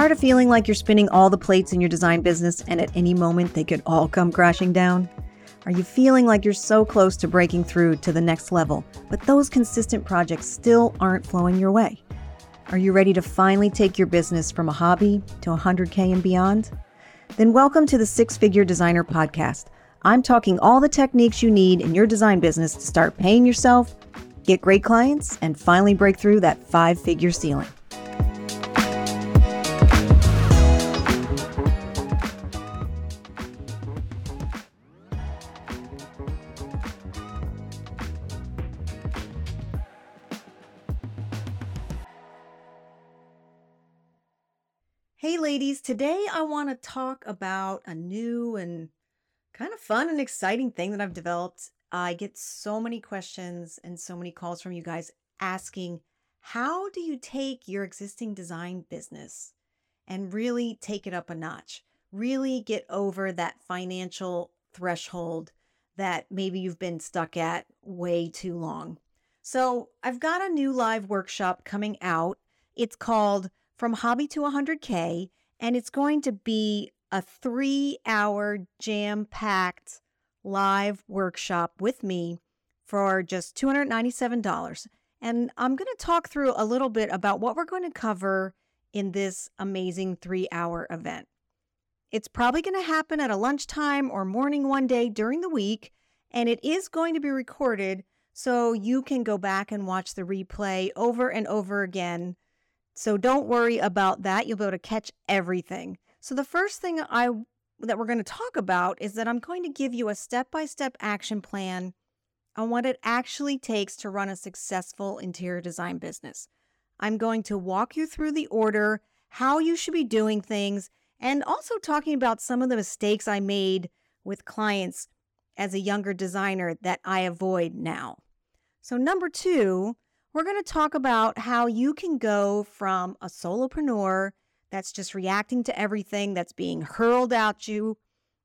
Tired of feeling like you're spinning all the plates in your design business and at any moment they could all come crashing down? Are you feeling like you're so close to breaking through to the next level, but those consistent projects still aren't flowing your way? Are you ready to finally take your business from a hobby to 100K and beyond? Then welcome to the Six Figure Designer Podcast. I'm talking all the techniques you need in your design business to start paying yourself, get great clients, and finally break through that five figure ceiling. Hey, ladies, today I want to talk about a new and kind of fun and exciting thing that I've developed. I get so many questions and so many calls from you guys asking, how do you take your existing design business and really take it up a notch? Really get over that financial threshold that maybe you've been stuck at way too long. So, I've got a new live workshop coming out. It's called from hobby to 100K, and it's going to be a three hour jam packed live workshop with me for just $297. And I'm going to talk through a little bit about what we're going to cover in this amazing three hour event. It's probably going to happen at a lunchtime or morning one day during the week, and it is going to be recorded so you can go back and watch the replay over and over again so don't worry about that. You'll be able to catch everything. So the first thing I that we're going to talk about is that I'm going to give you a step-by-step action plan on what it actually takes to run a successful interior design business. I'm going to walk you through the order, how you should be doing things, and also talking about some of the mistakes I made with clients as a younger designer that I avoid now. So number 2, we're going to talk about how you can go from a solopreneur that's just reacting to everything that's being hurled at you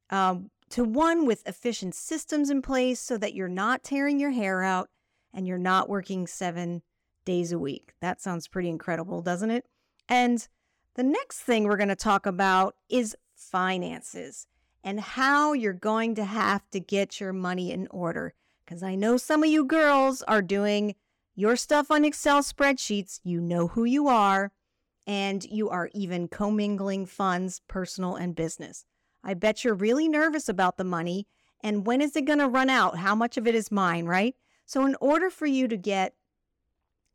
um, to one with efficient systems in place so that you're not tearing your hair out and you're not working seven days a week. That sounds pretty incredible, doesn't it? And the next thing we're going to talk about is finances and how you're going to have to get your money in order. Because I know some of you girls are doing your stuff on Excel spreadsheets, you know who you are, and you are even commingling funds, personal and business. I bet you're really nervous about the money and when is it going to run out? How much of it is mine, right? So in order for you to get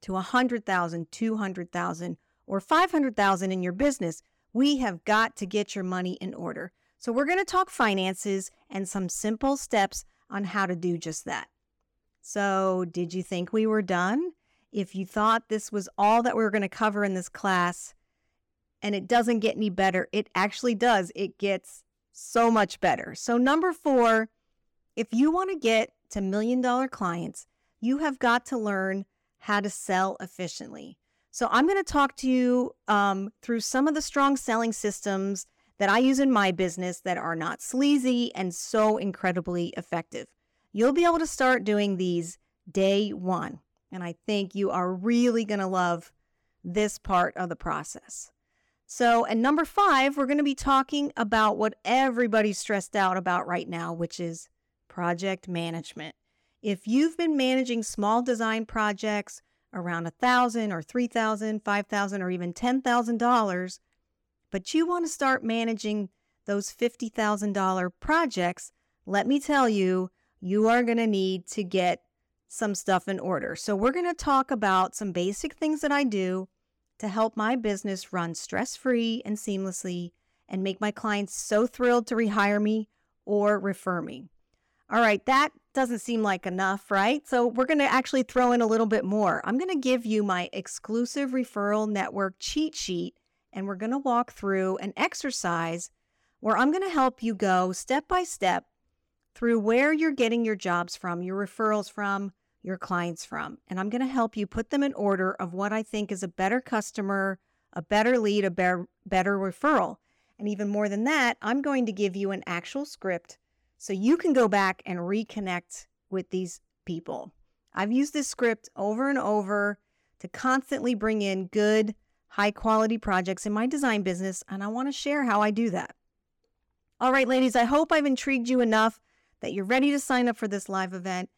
to 100,000, 200,000 or 500,000 in your business, we have got to get your money in order. So we're going to talk finances and some simple steps on how to do just that. So, did you think we were done? If you thought this was all that we were going to cover in this class and it doesn't get any better, it actually does. It gets so much better. So, number four, if you want to get to million dollar clients, you have got to learn how to sell efficiently. So, I'm going to talk to you um, through some of the strong selling systems that I use in my business that are not sleazy and so incredibly effective. You'll be able to start doing these day one. And I think you are really going to love this part of the process. So, and number five, we're going to be talking about what everybody's stressed out about right now, which is project management. If you've been managing small design projects around a thousand or three thousand, five thousand, or even ten thousand dollars, but you want to start managing those fifty thousand dollar projects, let me tell you, you are going to need to get some stuff in order. So, we're going to talk about some basic things that I do to help my business run stress free and seamlessly and make my clients so thrilled to rehire me or refer me. All right, that doesn't seem like enough, right? So, we're going to actually throw in a little bit more. I'm going to give you my exclusive referral network cheat sheet, and we're going to walk through an exercise where I'm going to help you go step by step through where you're getting your jobs from, your referrals from, your clients from. And I'm going to help you put them in order of what I think is a better customer, a better lead, a better, better referral. And even more than that, I'm going to give you an actual script so you can go back and reconnect with these people. I've used this script over and over to constantly bring in good, high quality projects in my design business, and I want to share how I do that. All right, ladies, I hope I've intrigued you enough that you're ready to sign up for this live event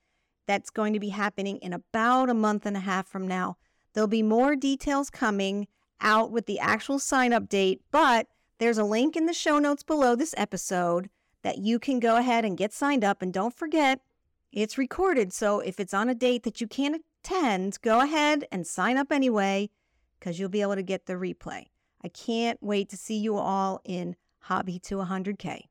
that's going to be happening in about a month and a half from now. There'll be more details coming out with the actual sign up date, but there's a link in the show notes below this episode that you can go ahead and get signed up. And don't forget, it's recorded. So if it's on a date that you can't attend, go ahead and sign up anyway because you'll be able to get the replay. I can't wait to see you all in Hobby to 100K.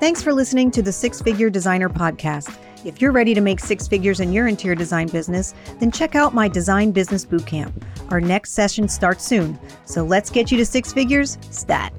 Thanks for listening to the Six Figure Designer Podcast. If you're ready to make six figures in your interior design business, then check out my Design Business Bootcamp. Our next session starts soon, so let's get you to six figures stat.